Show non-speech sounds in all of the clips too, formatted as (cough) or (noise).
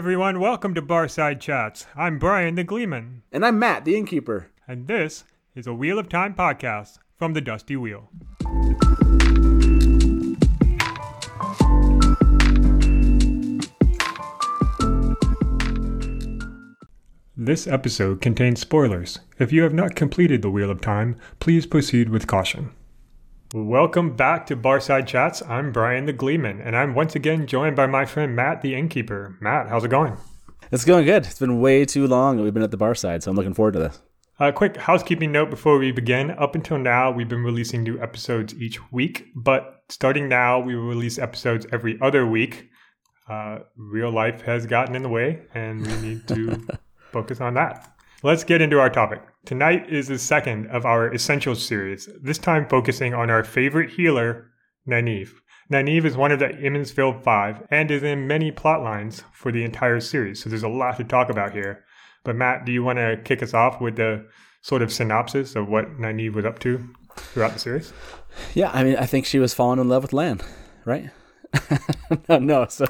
everyone, welcome to Barside Chats. I'm Brian the Gleeman, And I'm Matt, the innkeeper. and this is a Wheel of Time podcast from the Dusty Wheel. This episode contains spoilers. If you have not completed the Wheel of Time, please proceed with caution. Welcome back to Barside Chats. I'm Brian the Gleeman, and I'm once again joined by my friend Matt the Innkeeper. Matt, how's it going? It's going good. It's been way too long that we've been at the bar side, so I'm looking forward to this. A quick housekeeping note before we begin. Up until now, we've been releasing new episodes each week, but starting now, we will release episodes every other week. Uh, real life has gotten in the way, and we need to (laughs) focus on that. Let's get into our topic. Tonight is the second of our Essentials series, this time focusing on our favorite healer, Nynaeve. Nynaeve is one of the Emond's Field Five and is in many plot lines for the entire series, so there's a lot to talk about here. But Matt, do you want to kick us off with the sort of synopsis of what Nynaeve was up to throughout the series? Yeah, I mean, I think she was falling in love with Lan, right? No, (laughs) no. So,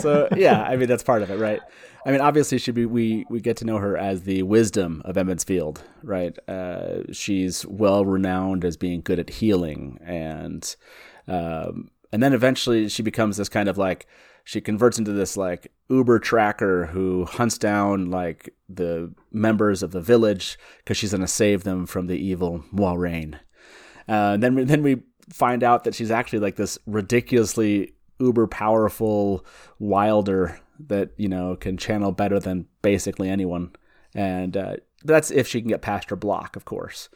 so yeah, I mean that's part of it, right? I mean, obviously, she be we we get to know her as the wisdom of Emond's Field, right? Uh, she's well renowned as being good at healing, and um, and then eventually she becomes this kind of like she converts into this like Uber tracker who hunts down like the members of the village because she's gonna save them from the evil Moiraine. Uh, then we- then we find out that she's actually like this ridiculously uber powerful wilder that you know can channel better than basically anyone, and uh, that's if she can get past her block, of course.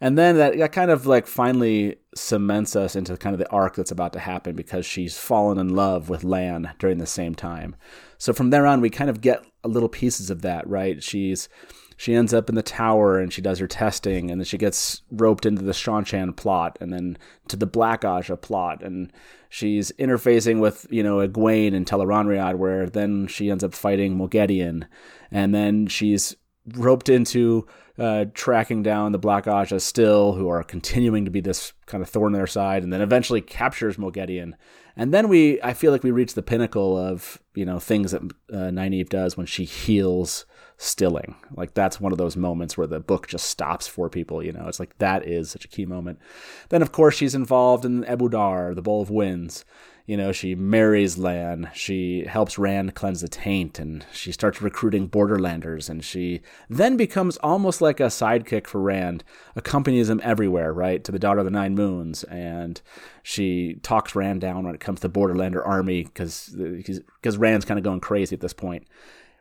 And then that, that kind of like finally cements us into kind of the arc that's about to happen because she's fallen in love with Lan during the same time. So from there on, we kind of get a little pieces of that, right? She's she ends up in the tower and she does her testing and then she gets roped into the Seanchan plot and then to the Black Ajah plot and she's interfacing with, you know, Egwene and Tel'aran'rhiod where then she ends up fighting Moghedien and then she's roped into uh, tracking down the Black Ajah still, who are continuing to be this kind of thorn in their side, and then eventually captures Moghedien. And then we, I feel like we reach the pinnacle of you know things that uh, Nynaeve does when she heals Stilling. Like that's one of those moments where the book just stops for people. You know, it's like that is such a key moment. Then of course she's involved in Ebou Dar, the Bowl of Winds. You know, she marries Lan, she helps Rand cleanse the taint, and she starts recruiting Borderlanders, and she then becomes almost like a sidekick for Rand, accompanies him everywhere, right, to the Daughter of the Nine Moons, and she talks Rand down when it comes to Borderlander army, because because uh, Rand's kind of going crazy at this point.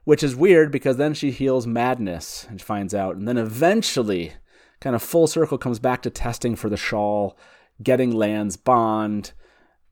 Which is weird because then she heals madness and finds out, and then eventually, kind of full circle, comes back to testing for the shawl, getting Lan's bond,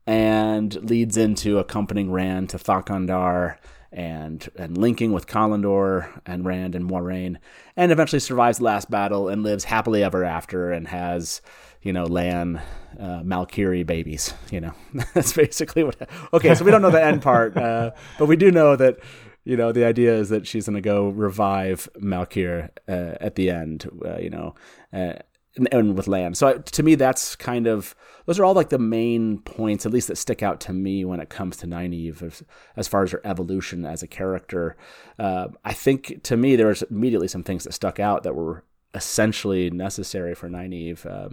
and leads into accompanying Rand to Thakan'dar and and linking with Callandor and Rand and Moiraine, and eventually survives the last battle and lives happily ever after and has, you know, Lan, uh, Malkiri babies. You know, (laughs) that's basically what. Okay, so we don't know the end part, uh, but we do know that. You know, the idea is that she's going to go revive Malkier uh, at the end. Uh, you know, uh, and, and with Lan. So to me, that's kind of those are all like the main points, at least that stick out to me when it comes to Nynaeve as, as far as her evolution as a character. Uh, I think to me there was immediately some things that stuck out that were essentially necessary for Nynaeve. Uh,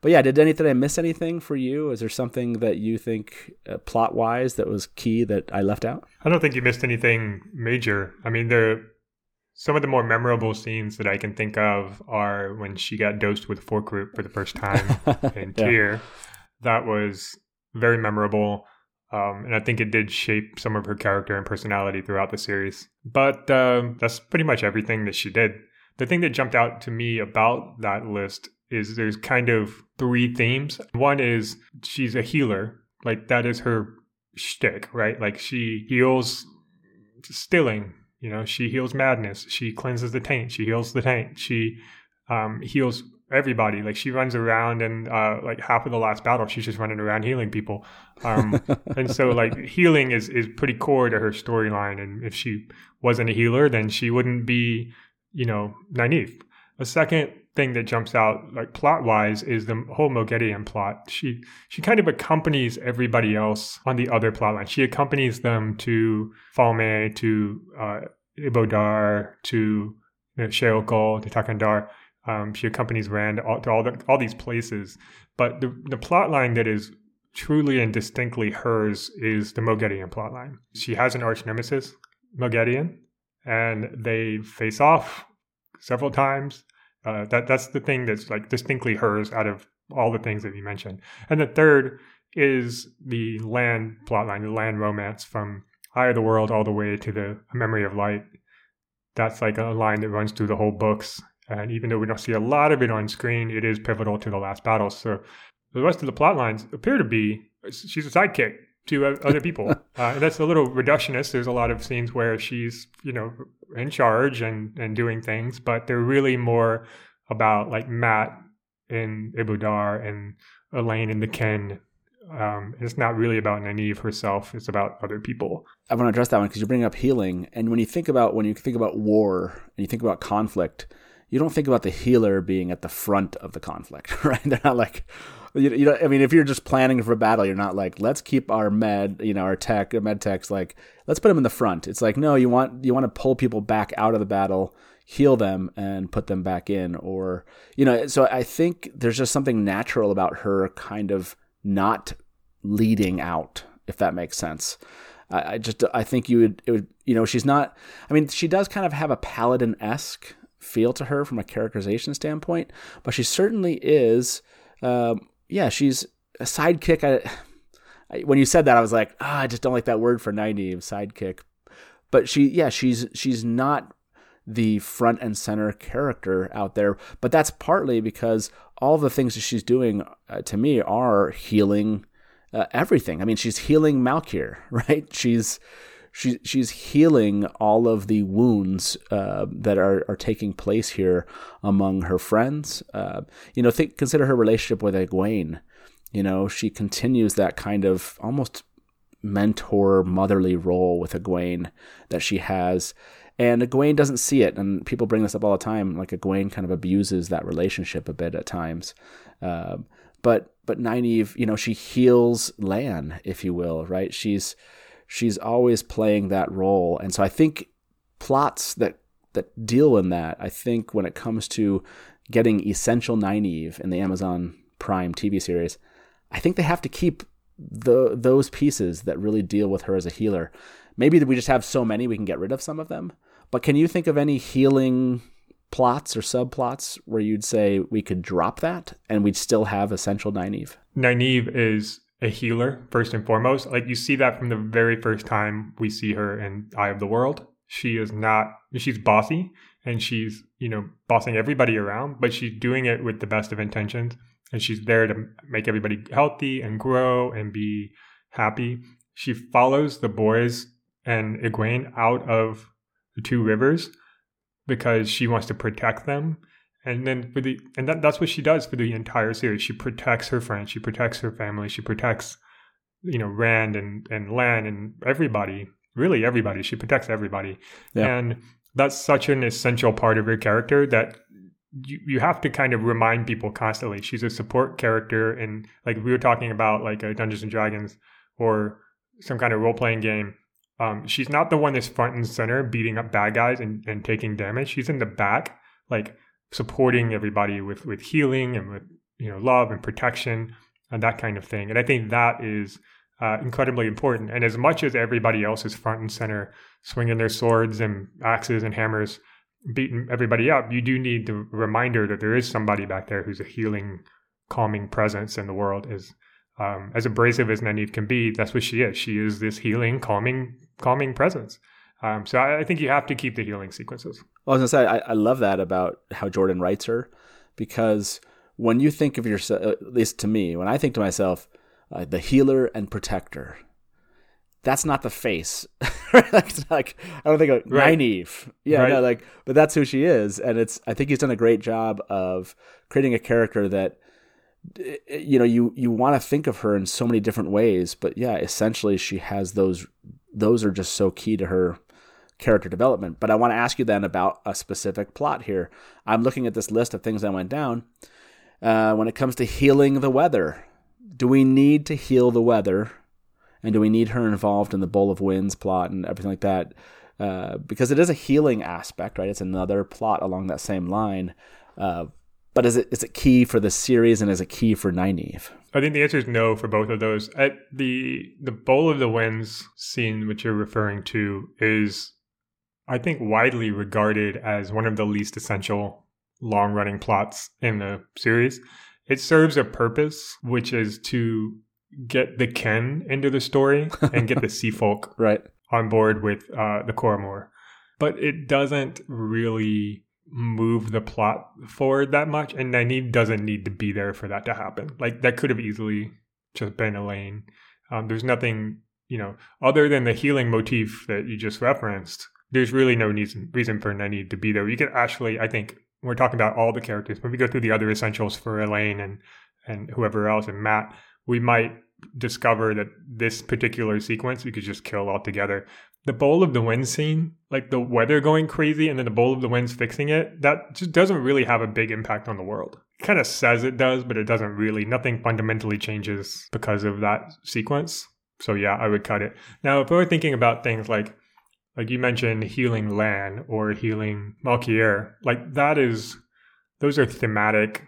but yeah, did anything I miss anything for you? Is there something that you think uh, plot wise that was key that I left out? I don't think you missed anything major. I mean, the some of the more memorable scenes that I can think of are when she got dosed with forkroot for the first time (laughs) in Yeah. That was very memorable. Um, and I think it did shape some of her character and personality throughout the series. But um, that's pretty much everything that she did. The thing that jumped out to me about that list is there's kind of three themes. One is she's a healer, like that is her shtick, right? Like she heals stilling, you know, she heals madness, she cleanses the taint, she heals the taint, she um, heals everybody. Like she runs around and uh, like half of the last battle, she's just running around healing people. Um, (laughs) and so like healing is is pretty core to her storyline. And if she wasn't a healer, then she wouldn't be, you know, Nynaeve. A second thing that jumps out, like plot wise, is the whole Moghedien plot. She she kind of accompanies everybody else on the other plot line. She accompanies them to Falme, to uh, Ebou Dar, to you know, Shayol Ghul, to Thakan'dar. Um, she accompanies Rand all, to all the, all these places. But the the plot line that is truly and distinctly hers is the Moghedien plot line. She has an arch nemesis, Moghedien, and they face off several times. Uh, that that's the thing that's like distinctly hers out of all the things that you mentioned. And the third is the Lan plotline, the Lan romance from Eye of the World all the way to the Memory of Light. That's like a line that runs through the whole books. And even though we don't see a lot of it on screen, it is pivotal to the last battle. So the rest of the plot lines appear to be she's a sidekick to other people. (laughs) uh, that's a little reductionist. There's a lot of scenes where she's, you know, in charge and, and doing things, but they're really more about like Mat and Ebou Dar and Elayne and the Kin. Um, it's not really about Nynaeve herself. It's about other people. I want to address that one because you bring up healing, and when you think about when you think about war and you think about conflict, you don't think about the healer being at the front of the conflict, (laughs) right? They're not like, you, you know, I mean, if you're just planning for a battle, you're not like, let's keep our med, you know, our tech, med techs, like, let's put them in the front. It's like, no, you want you want to pull people back out of the battle, heal them, and put them back in, or you know. So I think there's just something natural about her kind of not leading out, if that makes sense. I, I just I think you would, it would, you know, she's not. I mean, she does kind of have a paladin esque feel to her from a characterization standpoint, but she certainly is. Um, yeah, she's a sidekick. I, I, when you said that, I was like, oh, I just don't like that word for Nynaeve, sidekick. But she, yeah, she's she's not the front and center character out there. But that's partly because all the things that she's doing uh, to me are healing uh, everything. I mean, she's healing Malkier, (laughs) right? She's she, she's healing all of the wounds uh, that are, are taking place here among her friends. Uh, you know, think consider her relationship with Egwene. You know, she continues that kind of almost mentor motherly role with Egwene that she has. And Egwene doesn't see it, and people bring this up all the time. Like Egwene kind of abuses that relationship a bit at times. Uh, but but Nynaeve, you know, she heals Lan, if you will, right? She's she's always playing that role. And so I think plots that that deal in that, I think when it comes to getting essential Nynaeve in the Amazon Prime TV series, I think they have to keep the those pieces that really deal with her as a healer. Maybe we just have so many we can get rid of some of them. But can you think of any healing plots or subplots where you'd say we could drop that and we'd still have essential Nynaeve? Nynaeve is a healer first and foremost. Like you see that from the very first time we see her in Eye of the World. She is not she's bossy and she's, you know, bossing everybody around, but she's doing it with the best of intentions and she's there to make everybody healthy and grow and be happy. She follows the boys and Egwene out of the two rivers because she wants to protect them and then for the and that, that's what she does for the entire series. She protects her friends she protects her family she protects you know rand and and lan and everybody really everybody. She protects everybody. Yeah. and that's such an essential part of her character that you, you have to kind of remind people constantly. She's a support character and like we were talking about like a dungeons and dragons or some kind of role-playing game. Um, she's not the one that's front and center beating up bad guys and, and taking damage. She's in the back like supporting everybody with with healing and with you know love and protection and that kind of thing. And I think that is uh, incredibly important. And as much as everybody else is front and center, swinging their swords and axes and hammers, beating everybody up, you do need the reminder that there is somebody back there who's a healing, calming presence in the world. As um, as abrasive as Nynaeve can be, that's what she is. She is this healing, calming, calming presence. Um, so I, I, think you have to keep the healing sequences. Well, I was gonna say I, I love that about how Jordan writes her, because when you think of yourself, at least to me, when I think to myself, uh, the healer and protector, that's not the face. (laughs) like I don't think of right. Nynaeve. Yeah, right. no, like, but that's who she is, and it's. I think he's done a great job of creating a character that you know you you want to think of her in so many different ways but yeah essentially she has those those are just so key to her character development. But I want to ask you then about a specific plot here. I'm looking at this list of things that went down. Uh, when it comes to healing the weather, do we need to heal the weather? And do we need her involved in the Bowl of Winds plot and everything like that? Uh, because it is a healing aspect, right? It's another plot along that same line. Uh, but is it is it key for the series and is it key for Nynaeve? I think the answer is no for both of those. At the the Bowl of the Winds scene, which you're referring to, is I think widely regarded as one of the least essential long running plots in the series. It serves a purpose, which is to get the Kin into the story and get the (laughs) Sea Folk right on board with uh, the Coramoor. But it doesn't really move the plot forward that much, and Nynaeve doesn't need to be there for that to happen. Like that could have easily just been Elayne. Um, there's nothing, you know, other than the healing motif that you just referenced. There's really no reason reason for Nynaeve to be there. You could actually, I think, we're talking about all the characters. When we go through the other essentials for Elayne and and whoever else and Mat, we might discover that this particular sequence we could just kill altogether the bowl of the wind scene, like the weather going crazy and then the bowl of the winds fixing it, that just doesn't really have a big impact on the world. It kind of says it does, but it doesn't really. Nothing fundamentally changes because of that sequence. So yeah, I would cut it. Now, if we're thinking about things like, like you mentioned, healing Lan or healing Malkier, like that is, those are thematic,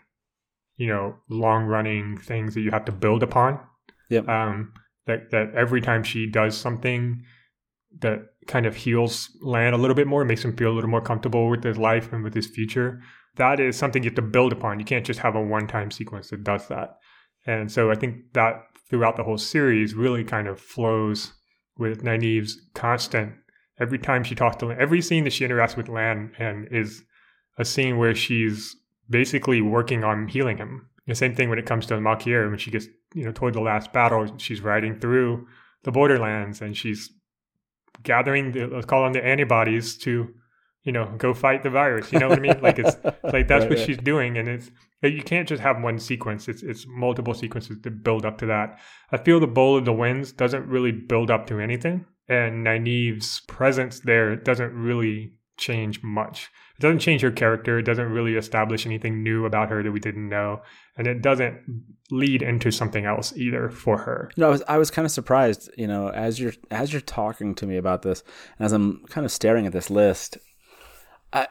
you know, long running things that you have to build upon. Yep. Um, that that every time she does something that kind of heals Lan a little bit more, makes him feel a little more comfortable with his life and with his future. That is something you have to build upon. You can't just have a one time sequence that does that. And so I think that throughout the whole series really kind of flows with Nynaeve's constant. Every time she talks to Lan, every scene that she interacts with Lan and is a scene where she's basically working on healing him. The same thing when it comes to Malkier, when she gets, you know, toward the last battle, she's riding through the borderlands and she's gathering the let's call them the antibodies to you know go fight the virus. You know what i mean? Like it's (laughs) like that's right, what right. she's doing and it's you can't just have one sequence. It's it's multiple sequences to build up to that. I feel the bowl of the winds doesn't really build up to anything and Nynaeve's presence there doesn't really change much. It doesn't change her character. It doesn't really establish anything new about her that we didn't know. And it doesn't lead into something else either for her. No, I was I was kind of surprised, you know, as you're as you're talking to me about this, as I'm kind of staring at this list, I,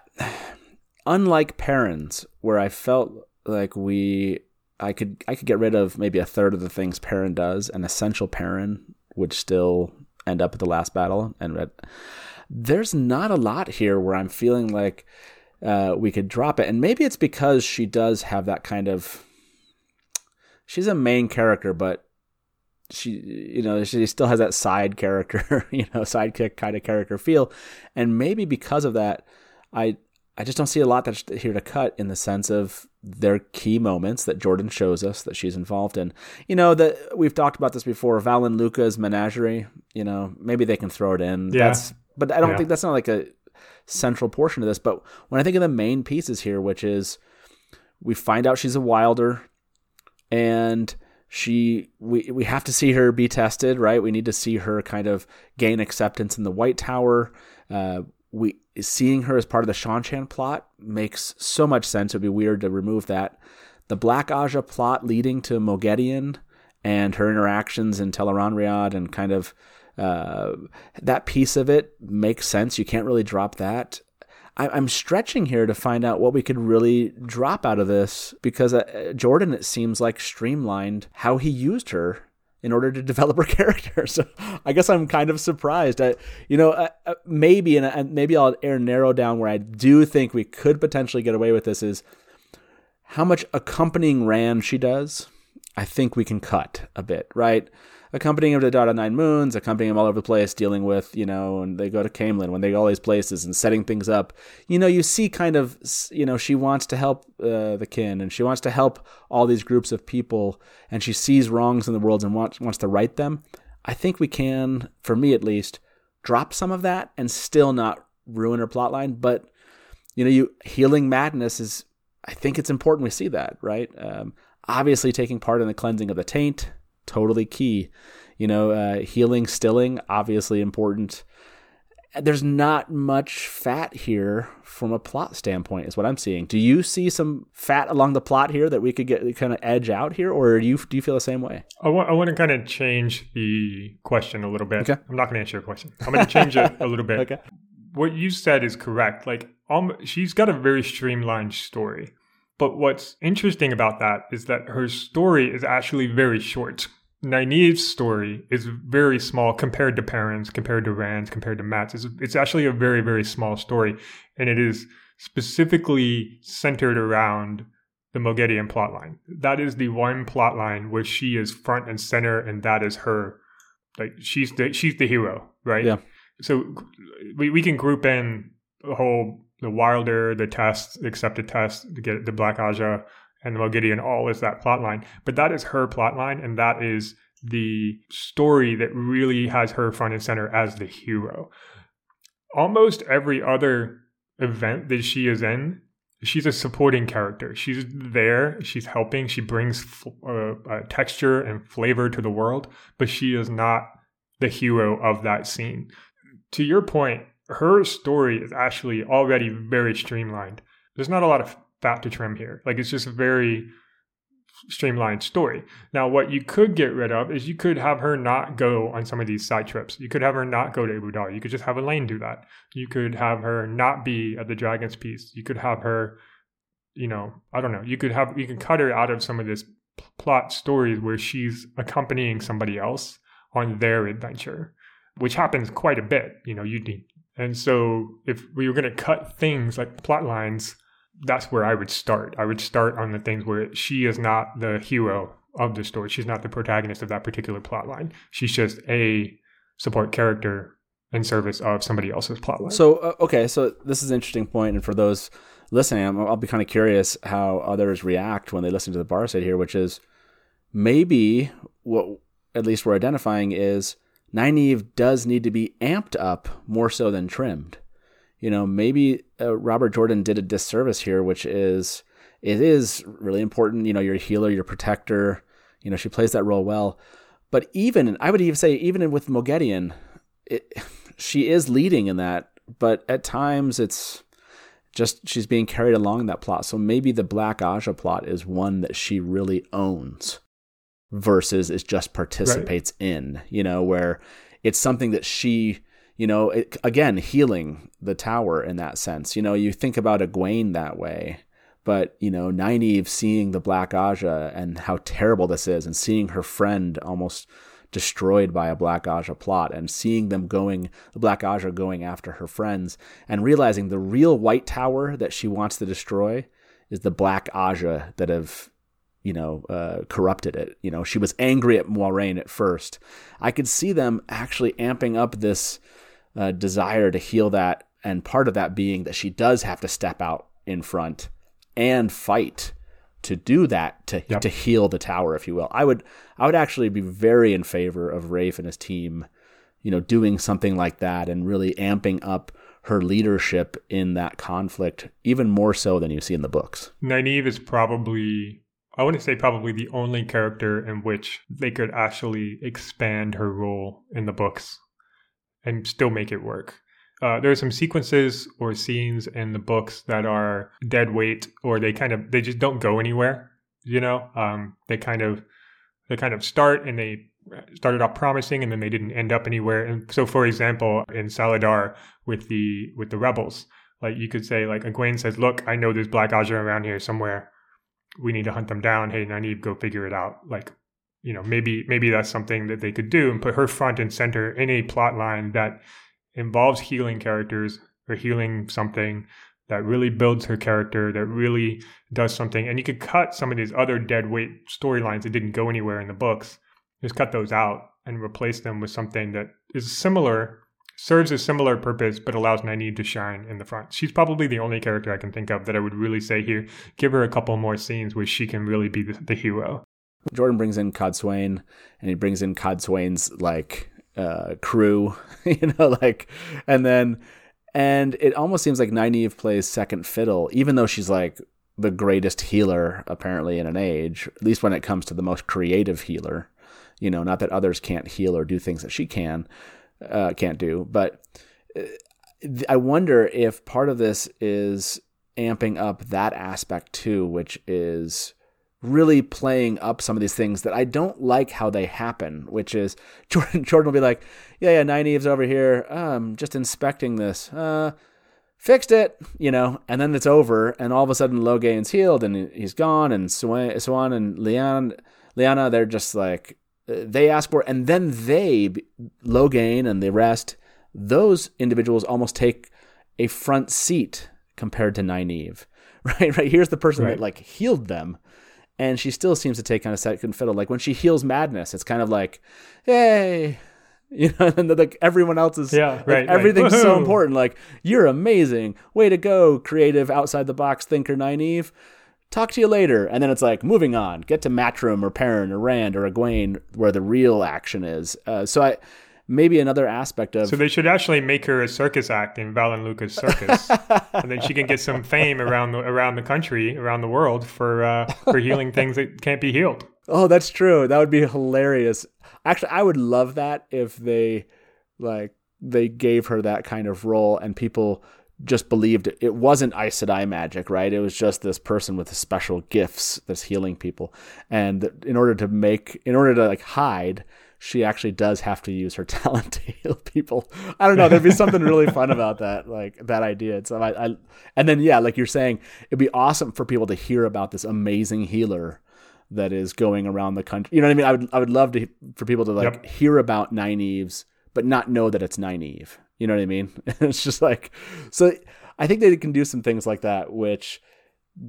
unlike Perrin's, where I felt like we I could I could get rid of maybe a third of the things Perrin does, an essential Perrin would still end up at the last battle, and there's not a lot here where I'm feeling like uh, we could drop it, and maybe it's because she does have that kind of she's a main character, but she you know she still has that side character (laughs) you know sidekick kind of character feel. And maybe because of that i i just don't see a lot that's here to cut in the sense of their key moments that jordan shows us that she's involved in you know that we've talked about this before Valan Luca's menagerie you know maybe they can throw it in yeah. that's but i don't yeah. think that's not like a central portion of this but when i think of the main pieces here which is we find out she's a wilder and she we we have to see her be tested, right? We need to see her kind of gain acceptance in the White Tower. Uh, we seeing her as part of the Seanchan plot makes so much sense. It'd be weird to remove that. The Black Ajah plot leading to Moghedien and her interactions in Tel'aran'rhiod and kind of uh, that piece of it makes sense. You can't really drop that. I, am stretching here to find out what we could really drop out of this because uh, Jordan, it seems like, streamlined how he used her in order to (laughs) develop her character. So I guess I'm kind of surprised. I, you know, uh, maybe, and maybe I'll air narrow down where I do think we could potentially get away with this is how much accompanying Rand she does. I think we can cut a bit, right? Accompanying him to Daughter Nine Moons, accompanying him all over the place, dealing with, you know, and they go to Caemlyn when they go all these places and setting things up. You know, you see kind of, you know, she wants to help uh, the kin and she wants to help all these groups of people and she sees wrongs in the world and wants, wants to right them. I think we can, for me at least, drop some of that and still not ruin her plotline. But, you know, you healing madness is, I think it's important we see that, right? Um, obviously taking part in the cleansing of the taint totally key. You know, uh, healing, stilling, obviously important. there's not much fat here from a plot standpoint, is what I'm seeing. Do you see some fat along the plot here that we could get kind of edge out here, or do you do you feel the same way? I want, I want to kind of change the question a little bit. Okay. I'm not going to answer your question. I'm going to change it a little bit. (laughs) Okay. What you said is correct. Like, um, she's got a very streamlined story. But what's interesting about that is that her story is actually very short. Nynaeve's story is very small compared to Perrin's, compared to Rand's, compared to Mat's. It's, it's actually a very, very small story. And it is specifically centered around the Moghedien plotline. That is the one plotline where she is front and center, and that is her. Like she's the she's the hero, right? Yeah. So we, we can group in the whole the Wilder, the test, the accepted test, to get the Black Ajah, and the Moghedien all is that plot line. But that is her plot line, and that is the story that really has her front and center as the hero. Almost every other event that she is in, she's a supporting character. She's there, she's helping, she brings uh, uh, texture and flavor to the world, but she is not the hero of that scene. To your point, her story is actually already very streamlined. There's not a lot of fat to trim here. Like it's just a very streamlined story. Now, what you could get rid of is you could have her not go on some of these side trips. You could have her not go to Ebou Dar. You could just have Elayne do that. You could have her not be at the Dragon's Peace. You could have her, you know, I don't know. You could have you can cut her out of some of this plot stories where she's accompanying somebody else on their adventure, which happens quite a bit. You know, you. And so if we were going to cut things like plot lines that's where I would start. I would start on the things where she is not the hero of the story. She's not the protagonist of that particular plot line. She's just a support character in service of somebody else's plot line. So uh, okay, so this is an interesting point, and for those listening, i will be kind of curious how others react when they listen to the bar set here, which is maybe what at least we're identifying is Nynaeve does need to be amped up more so than trimmed you know, maybe uh, Robert Jordan did a disservice here, which is it is really important. You know, you're a healer, you're a protector. You know, she plays that role well. But even I would even say even with Moghedien, it, (laughs) she is leading in that. But at times it's just she's being carried along that plot. So maybe the Black Ajah plot is one that she really owns versus it just participates right. in. You know, where it's something that she you know, it, again, healing the tower in that sense. You know, you think about Egwene that way, but you know, Nynaeve seeing the Black Ajah and how terrible this is, and seeing her friend almost destroyed by a Black Ajah plot, and seeing them going, the Black Ajah going after her friends, and realizing the real White Tower that she wants to destroy is the Black Ajah that have you know, uh, corrupted it. You know, she was angry at Moiraine at first. I could see them actually amping up this uh, desire to heal that, and part of that being that she does have to step out in front and fight to do that to yep. to heal the tower, if you will. I would I would actually be very in favor of Rafe and his team, you know, doing something like that and really amping up her leadership in that conflict even more so than you see in the books. Nynaeve is probably I wouldn't say probably the only character in which they could actually expand her role in the books and still make it work. Uh, there are some sequences or scenes in the books that are dead weight, or they kind of they just don't go anywhere. You know, um, they kind of they kind of start and they started off promising and then they didn't end up anywhere. And so, for example, in Salidar with the with the rebels, like you could say, like Egwene says, "Look, I know there's Black Ajah around here somewhere. We need to hunt them down. Hey, Nynaeve, go figure it out." Like you know, maybe maybe that's something that they could do and put her front and center in a plot line that involves healing characters or healing something that really builds her character, that really does something. And you could cut some of these other dead weight storylines that didn't go anywhere in the books, just cut those out and replace them with something that is similar, serves a similar purpose, but allows Nynaeve to shine in the front. She's probably the only character I can think of that I would really say here, give her a couple more scenes where she can really be the, the hero. Jordan brings in Cadsuane and he brings in Cadsuane's like uh, crew, (laughs) you know, like, and then, and it almost seems like Nynaeve plays second fiddle, even though she's like the greatest healer apparently in an age, at least when it comes to the most creative healer. You know, not that others can't heal or do things that she can, uh, can't do, but uh, I wonder if part of this is amping up that aspect too, which is really playing up some of these things that I don't like how they happen, which is (laughs) Jordan Jordan will be like, Yeah, yeah, Nynaeve's over here. I'm just inspecting this. Uh fixed it, you know, and then it's over, and all of a sudden Logain's healed and he's gone, and Siuan and Leane, Leane, they're just like they ask for, and then they, Logain and the rest, those individuals almost take a front seat compared to Nynaeve, (laughs) right? Right. Here's the person right. that like healed them, and she still seems to take kind of second fiddle. Like when she heals Madness, it's kind of like, hey, (laughs) you know, and like everyone else is, yeah, like, right. Everything's right. so important. Like you're amazing, way to go, creative, outside the box thinker, Nynaeve. Talk to you later, and then it's like moving on. Get to Matrim or Perrin or Rand or Egwene, where the real action is. Uh, so I maybe another aspect of. So they should actually make her a circus act in Valan Luca's circus, (laughs) and then she can get some fame around the around the country, around the world for uh, for healing (laughs) things that can't be healed. Oh, that's true. That would be hilarious. Actually, I would love that if they like they gave her that kind of role and people just believed it, wasn't Aes Sedai magic, right? It was just this person with special gifts that's healing people. And in order to make, in order to like hide, she actually does have to use her (laughs) talent to heal people. I don't know. There'd be something really fun about that, like that idea. So I, I, and then yeah, like you're saying, it'd be awesome for people to hear about this amazing healer that is going around the country. You know what I mean? I would, I would love to for people to like yep. hear about Nynaeve's, but not know that it's Nynaeve. You know what I mean? (laughs) it's just like, so I think they can do some things like that, which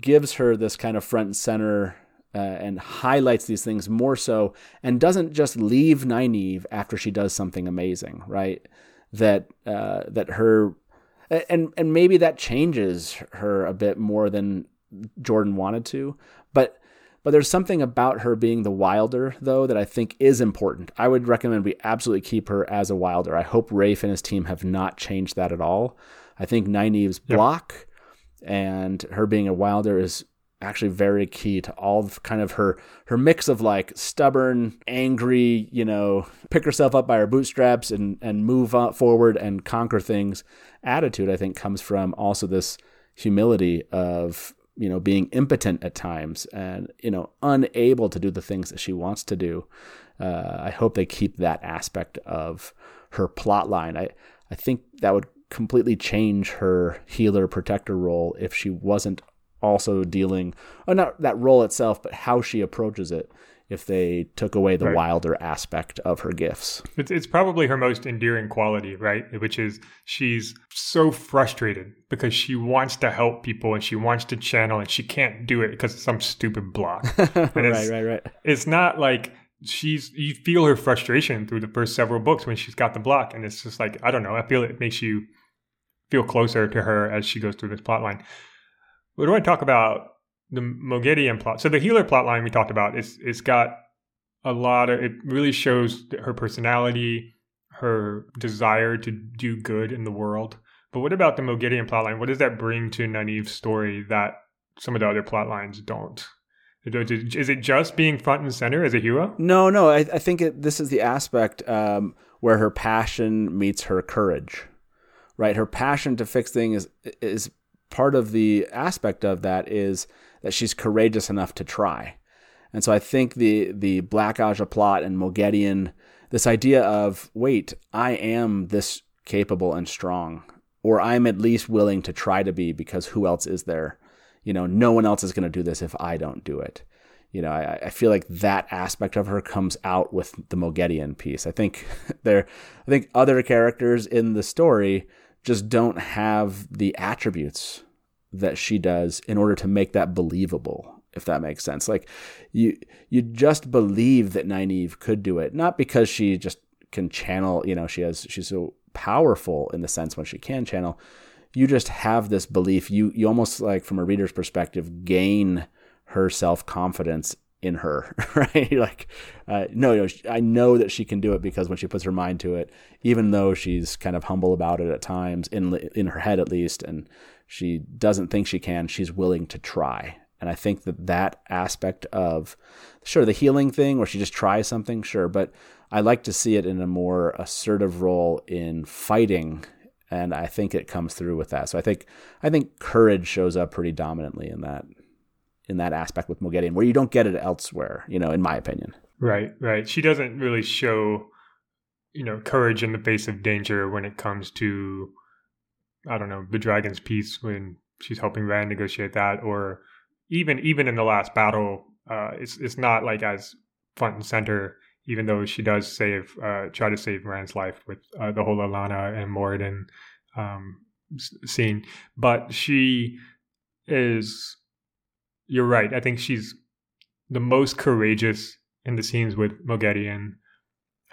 gives her this kind of front and center uh, and highlights these things more so and doesn't just leave Nynaeve after she does something amazing, right? That uh, that her and and maybe that changes her a bit more than Jordan wanted to, but but there's something about her being the wilder though that I think is important. I would recommend we absolutely keep her as a wilder. I hope Rafe and his team have not changed that at all. I think Nynaeve's yep. block and her being a wilder is actually very key to all of kind of her her mix of like stubborn, angry, you know, pick herself up by her bootstraps and and move forward and conquer things attitude. I think comes from also this humility of you know being impotent at times and you know unable to do the things that she wants to do. Uh, I hope they keep that aspect of her plot line. I I think that would completely change her healer protector role if she wasn't also dealing, oh, not that role itself, but how she approaches it. If they took away the right. wilder aspect of her gifts, it's it's probably her most endearing quality, right? Which is she's so frustrated because she wants to help people and she wants to channel and she can't do it because of some stupid block. (laughs) right, right, right. It's not like she's you feel her frustration through the first several books when she's got the block and it's just like i don't know i feel it makes you feel closer to her as she goes through this plot line we want to talk about the Moghedien plot. So the healer plot line we talked about, it's it's got a lot of it really shows her personality, her desire to do good in the world. But what about the Moghedien plotline? What does that bring to Nynaeve's story that some of the other plot lines don't? Is it just being front and center as a hero? No, no. I, I think it, this is the aspect um, where her passion meets her courage. Right, her passion to fix things is is part of the aspect of that is that she's courageous enough to try. And so I think the the Black Ajah plot and Moghedien, this idea of wait, I am this capable and strong, or I'm at least willing to try to be because who else is there? You know, no one else is going to do this if I don't do it. You know, I, I feel like that aspect of her comes out with the Moghedien piece. I think (laughs) there, I think other characters in the story just don't have the attributes that she does in order to make that believable if that makes sense. Like you you just believe that Nynaeve could do it not because she just can channel you know she has she's so powerful in the sense when she can channel. You just have this belief. You you almost like from a reader's perspective gain her self-confidence in her, (laughs) right? like, uh, no, no, I know that she can do it because when she puts her mind to it, even though she's kind of humble about it at times, in in her head at least, and she doesn't think she can, she's willing to try. And I think that that aspect of, sure, the healing thing where she just tries something, sure, but I like to see it in a more assertive role in fighting and I think it comes through with that. So I think I think courage shows up pretty dominantly in that in that aspect with Moghedien, where you don't get it elsewhere. You know, in my opinion. Right, right. She doesn't really show, you know, courage in the face of danger when it comes to, I don't know, the Dragon's Peace when she's helping Rand negotiate that, or even even in the last battle, uh, it's it's not like as front and center. Even though she does save, uh, try to save Rand's life with uh, the whole Alanna and Moridin um, scene, but she is. You're right. I think she's the most courageous in the scenes with Moghedien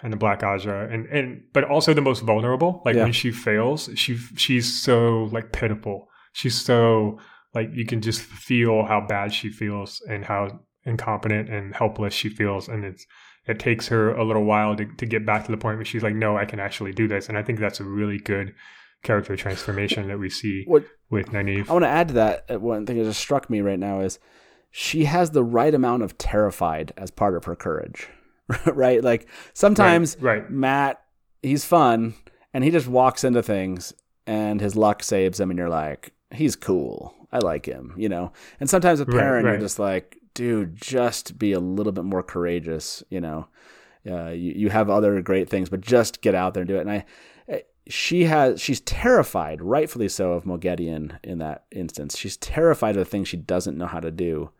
and the Black Ajah, and and but also the most vulnerable. Like yeah. when she fails, she she's so like pitiful. She's so like you can just feel how bad she feels and how incompetent and helpless she feels, and it's it takes her a little while to, to get back to the point where she's like, no, I can actually do this. And I think that's a really good character transformation that we see what, with Nynaeve. I want to add to that. Uh, one thing that just struck me right now is she has the right amount of terrified as part of her courage, (laughs) right? Like sometimes right, right. Mat, he's fun and he just walks into things and his luck saves him and you're like, he's cool. I like him, you know? And sometimes with Perrin, right, you're just like, dude, just be a little bit more courageous. You know, uh, you you have other great things, but just get out there and do it. And I, she has, she's terrified, rightfully so, of Moghedien in that instance. She's terrified of the things she doesn't know how to do,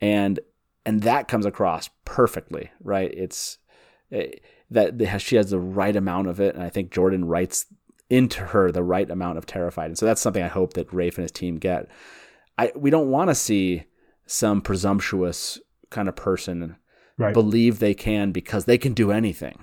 and and that comes across perfectly, right? It's it, eh, that she has the right amount of it, and I think Jordan writes into her the right amount of terrified, and so that's something I hope that Rafe and his team get. I we don't want to see some presumptuous kind of person right. believe they can because they can do anything.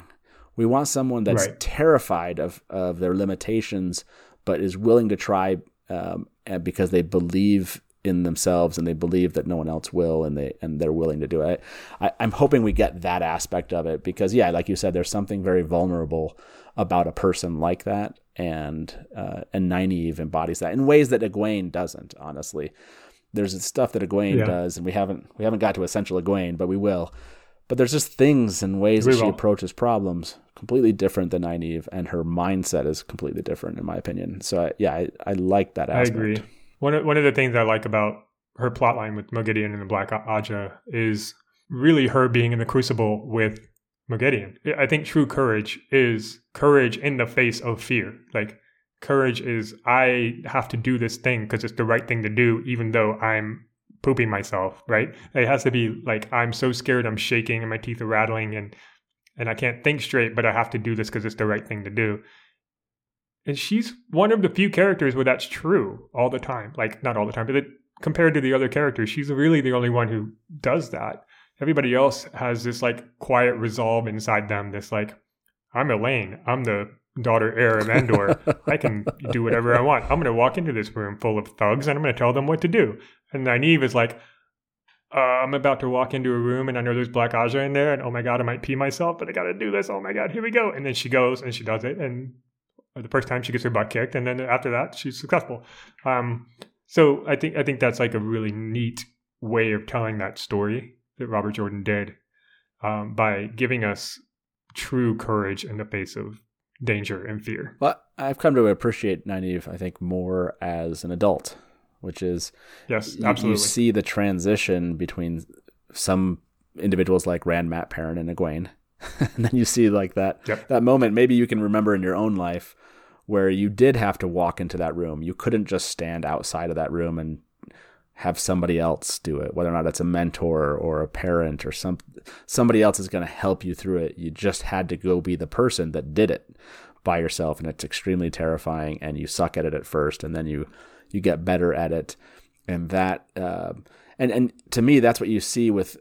We want someone that's right. terrified of, of their limitations, but is willing to try um, because they believe in themselves and they believe that no one else will and they and they're willing to do it. I, I'm hoping we get that aspect of it because yeah, like you said, there's something very vulnerable about a person like that, and uh, and Nynaeve embodies that in ways that Egwene doesn't. Honestly, there's stuff that Egwene yeah. does, and we haven't we haven't got to essential Egwene, but we will. But there's just things and ways we that will. she approaches problems completely different than Nynaeve, and her mindset is completely different, in my opinion. So I, yeah, I, I like that aspect. I agree. One of, one of the things I like about her plotline with Moghedien and the Black Ajah is really her being in the crucible with Moghedien. I think true courage is courage in the face of fear. Like courage is I have to do this thing because it's the right thing to do, even though I'm pooping myself, right? It has to be like I'm so scared, I'm shaking, and my teeth are rattling, and and I can't think straight, but I have to do this because it's the right thing to do. And she's one of the few characters where that's true all the time. Like not all the time, but it, compared to the other characters, she's really the only one who does that. Everybody else has this like quiet resolve inside them. This like, I'm Elayne. I'm the daughter heir of Andor, I can (laughs) do whatever I want. I'm going to walk into this room full of thugs and I'm going to tell them what to do. And Nynaeve is like, uh, I'm about to walk into a room and I know there's Black Ajah in there, and oh my god, I might pee myself, but I got to do this. Oh my god, here we go. And then she goes and she does it, and the first time she gets her butt kicked, and then after that she's successful. Um, so I think I think that's like a really neat way of telling that story that Robert Jordan did um, by giving us true courage in the face of danger and fear. Well, I've come to appreciate Nynaeve, I think, more as an adult, which is yes, absolutely. You, see the transition between some individuals like Rand, Mat, Perrin, and Egwene, (laughs) and then you see like that yep. that moment. Maybe you can remember in your own life where you did have to walk into that room. You couldn't just stand outside of that room and have somebody else do it, whether or not it's a mentor or a parent or some somebody else is going to help you through it. You just had to go be the person that did it by yourself, and it's extremely terrifying. And you suck at it at first, and then you you get better at it, and that uh, and and to me, that's what you see with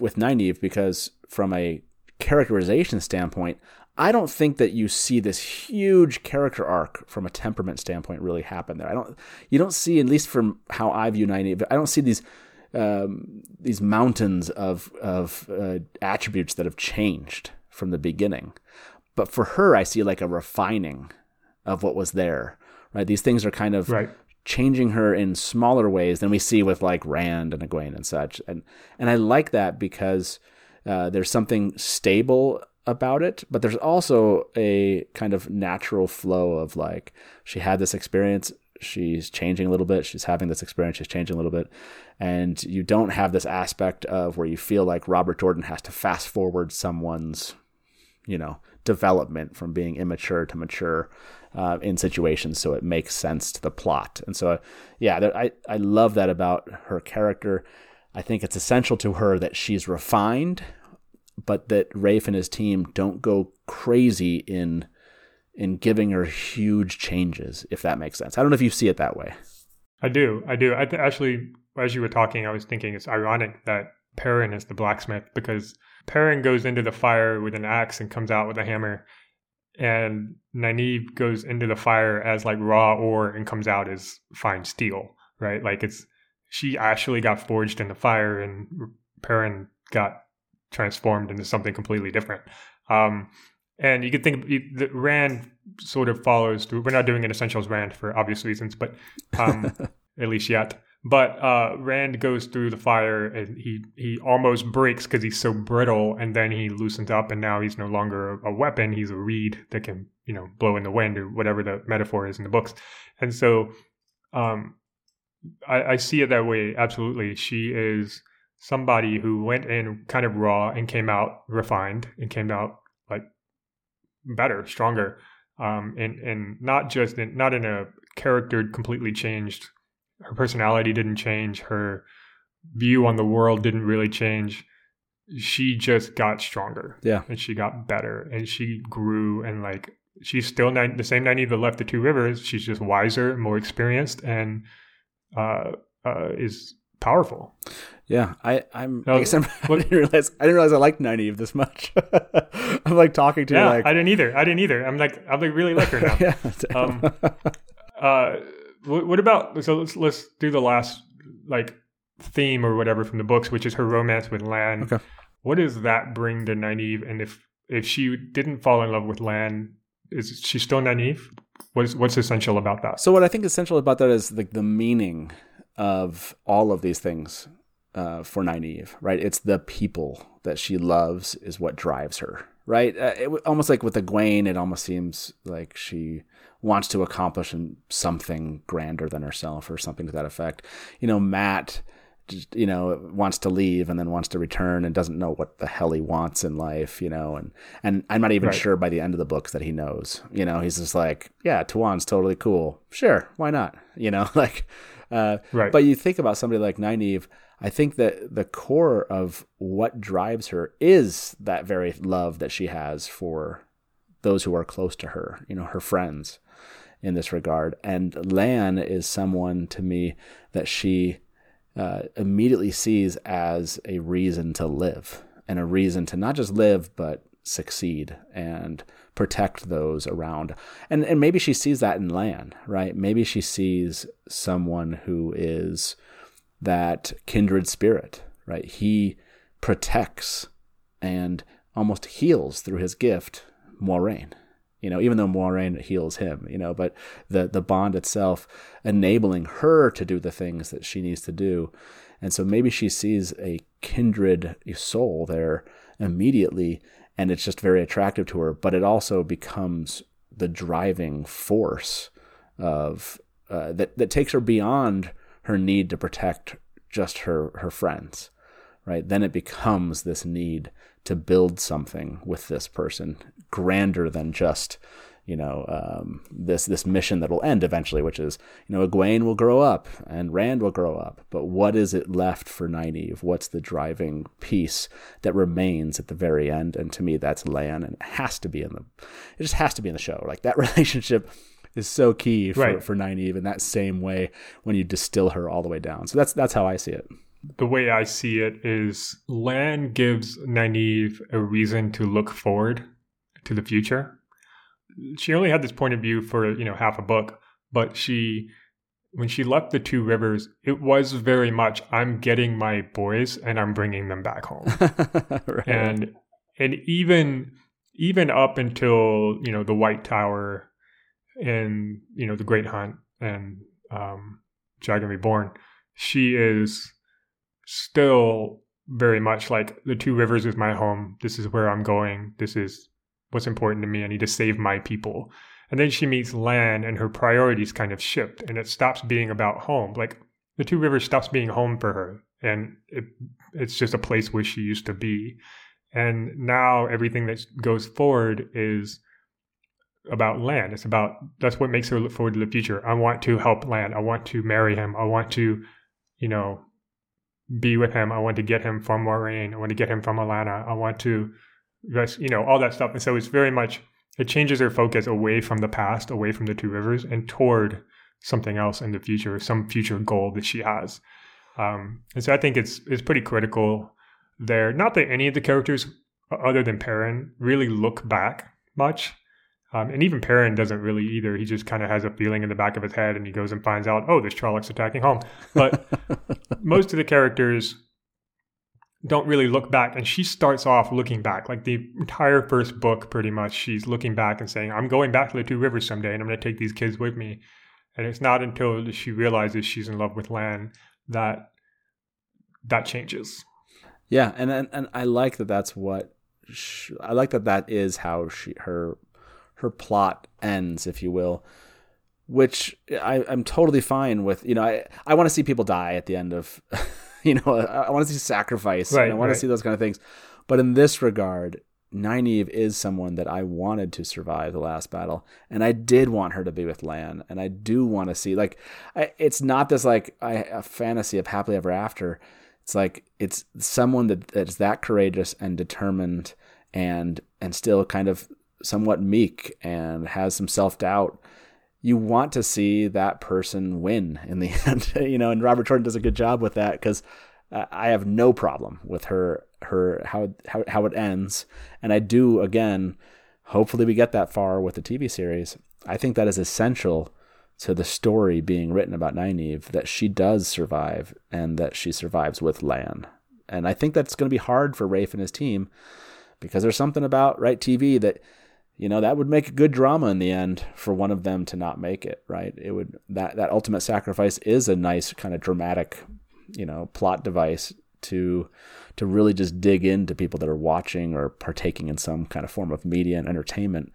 with Nynaeve because from a characterization standpoint, I don't think that you see this huge character arc from a temperament standpoint really happen there. I don't. You don't see, at least from how I view Nynaeve, I don't see these um, these mountains of of uh, attributes that have changed from the beginning. But for her, I see like a refining of what was there. Right. These things are kind of right. changing her in smaller ways than we see with like Rand and Egwene and such. And and I like that because uh, there's something stable about it, but there's also a kind of natural flow of like she had this experience, she's changing a little bit, she's having this experience, she's changing a little bit, and you don't have this aspect of where you feel like Robert Jordan has to fast forward someone's, you know, development from being immature to mature uh, in situations so it makes sense to the plot. And so, yeah, I, I love that about her character. I think it's essential to her that she's refined, but that Rafe and his team don't go crazy in in giving her huge changes, if that makes sense. I don't know if you see it that way. I do. I do. I th- actually, as you were talking, I was thinking it's ironic that Perrin is the blacksmith because Perrin goes into the fire with an axe and comes out with a hammer and Nynaeve goes into the fire as like raw ore and comes out as fine steel, right? Like it's she actually got forged in the fire and Perrin got transformed into something completely different. Um, and you could think that Rand sort of follows through. We're not doing an essentials Rand for obvious reasons, but um, (laughs) at least yet. But uh, Rand goes through the fire and he he almost breaks because he's so brittle, and then he loosens up, and now he's no longer a, a, weapon. He's a reed that can you know blow in the wind or whatever the metaphor is in the books. And so, um, I, I see it that way. Absolutely, she is somebody who went in kind of raw and came out refined and came out like better, stronger, um, and and not just in, not in a character completely changed her personality didn't change, her view on the world didn't really change. She just got stronger. Yeah. And she got better and she grew and like she's still ni- the same Nynaeve that left the two rivers. She's just wiser, more experienced, and uh, uh, is powerful. Yeah, I, I'm. I, guess I'm (laughs) I didn't realize I didn't realize I liked Nynaeve this much. (laughs) I'm like talking to yeah, like I didn't either. I didn't either. I'm like I'm like really like her now. (laughs) yeah. Um, uh, what about so let's let's do the last like theme or whatever from the books, which is her romance with Lan. Okay. What does that bring to Nynaeve? And if if she didn't fall in love with Lan, is she still Nynaeve? What's what's essential about that? So what I think essential about that is like the meaning of all of these things uh, for Nynaeve, right? It's the people that she loves is what drives her, right? Uh, it, almost like with Egwene, it almost seems like she wants to accomplish something grander than herself or something to that effect. You know, Mat, just, you know wants to leave and then wants to return and doesn't know what the hell he wants in life you know and and i'm not even right. sure by the end of the books that he knows you know he's just like yeah Tuon's totally cool sure why not you know (laughs) like uh, right. but you think about somebody like Nynaeve I think that the core of what drives her is that very love that she has for those who are close to her, you know, her friends in this regard. And Lan is someone to me that she uh, immediately sees as a reason to live and a reason to not just live, but succeed and protect those around. And and maybe she sees that in Lan, right? Maybe she sees someone who is that kindred spirit, right? He protects and almost heals through his gift Moiraine you know, even though Moiraine heals him, you know, but the the bond itself enabling her to do the things that she needs to do. And so maybe she sees a kindred soul there immediately and it's just very attractive to her, but it also becomes the driving force of uh, that that takes her beyond her need to protect just her her friends, right? Then it becomes this need to build something with this person grander than just you know um, this this mission that will end eventually, which is you know Egwene will grow up and Rand will grow up, but what is it left for Nynaeve? What's the driving piece that remains at the very end? And to me, that's Lan, and it has to be in the it just has to be in the show. Like that (laughs) relationship is so key for right. for Nynaeve in that same way when you distill her all the way down. So that's that's how I see it the way I see it is Lan gives Nynaeve a reason to look forward to the future. She only had this point of view for, you know, half a book, but she when she left the two rivers, it was very much I'm getting my boys and I'm bringing them back home. (laughs) right. And and even even up until, you know, the White Tower and, you know, the Great Hunt and um Dragon Reborn, she is still very much like the two rivers is my home. This is where I'm going. This is what's important to me. I need to save my people. And then she meets Lan and her priorities kind of shift and it stops being about home. Like the two rivers stops being home for her and it, it's just a place where she used to be. And now everything that goes forward is about Lan. It's about that's what makes her look forward to the future. I want to help Lan. I want to marry him. I want to, you know, be with him. I want to get him from Moiraine. I want to get him from Alanna. I want to, you know, all that stuff. And so it's very much it changes her focus away from the past, away from the two rivers, and toward something else in the future, some future goal that she has. Um, and so I think it's it's pretty critical there. Not that any of the characters, other than Perrin, really look back much. Um, and even Perrin doesn't really either. He just kind of has a feeling in the back of his head and he goes and finds out, oh, there's Trollocs attacking home. But (laughs) most of the characters don't really look back. And she starts off looking back. Like the entire first book, pretty much, she's looking back and saying, I'm going back to the Two Rivers someday and I'm going to take these kids with me. And it's not until she realizes she's in love with Lan that that changes. Yeah, and and, and I like that. That's what she, I like that. That is how she her her plot ends, if you will. Which I, I'm totally fine with. You know, I I want to see people die at the end of. (laughs) (laughs) you know, I, I want to see sacrifice. Right, I want right. to see those kind of things. But in this regard, Nynaeve is someone that I wanted to survive the last battle, and I did want her to be with Lan, and I do want to see like, I, it's not this like I, a fantasy of happily ever after. It's like it's someone that that's that courageous and determined, and and still kind of somewhat meek and has some self doubt. You want to see that person win in the (laughs) end, you know. And Robert Jordan does a good job with that because I have no problem with her her how how how it ends, and I do again. Hopefully, we get that far with the TV series. I think that is essential to the story being written about Nynaeve that she does survive and that she survives with Lan. And I think that's going to be hard for Rafe and his team because there's something about right TV that you know that would make a good drama in the end for one of them to not make it right it would that that ultimate sacrifice is a nice kind of dramatic you know plot device to to really just dig into people that are watching or partaking in some kind of form of media and entertainment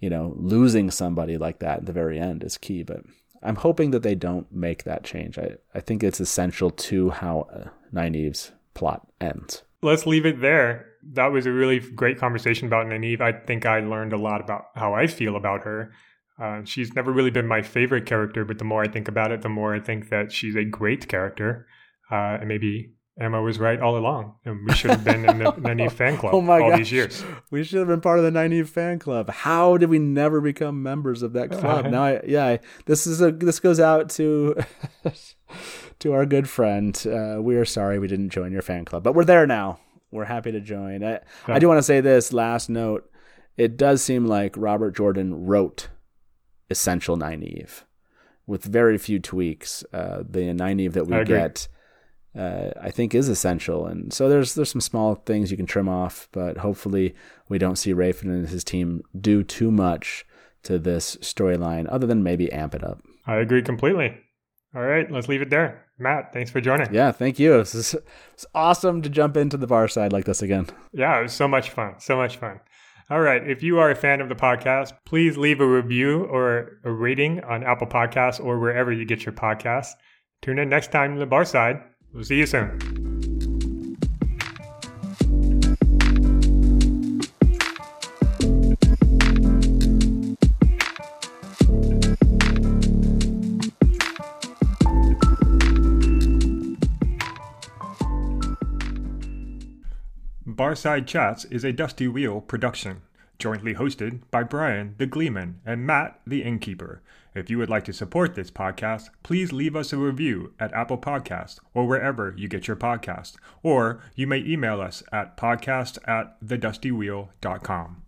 you know, losing somebody like that at the very end is key. But I'm hoping that they don't make that change. I, I think it's essential to how uh, plot ends. Let's leave it there. That was a really great conversation about Nynaeve. I think I learned a lot about how I feel about her. Uh, she's never really been my favorite character, but the more I think about it, the more I think that she's a great character. Uh, and maybe Emma was right all along, and we should have been in the (laughs) Nynaeve fan club oh my all gosh. these years. We should have been part of the Nynaeve fan club. How did we never become members of that club? Uh, (laughs) now, I, yeah, I, this is a this goes out to (laughs) to our good friend. Uh, we are sorry we didn't join your fan club, but we're there now. We're happy to join. I, I do want to say this last note. It does seem like Robert Jordan wrote Essential Nynaeve with very few tweaks. Uh, the Nynaeve that we get uh, I think is essential. And so there's there's some small things you can trim off, but hopefully we don't see Rafe and his team do too much to this storyline, other than maybe amp it up. I agree completely. All right, let's leave it there. Matt, thanks for joining. Yeah, thank you. This is it's awesome to jump into the bar side like this again. Yeah, it was so much fun. So much fun. All right. If you are a fan of the podcast, please leave a review or a rating on Apple Podcasts or wherever you get your podcasts. Tune in next time to the bar side. We'll see you soon. Barside Chats is a Dusty Wheel production, jointly hosted by Brian the Gleeman and Matt the Innkeeper. If you would like to support this podcast, please leave us a review at Apple Podcast or wherever you get your podcast. Or you may email us at podcast at thedustywheel.com.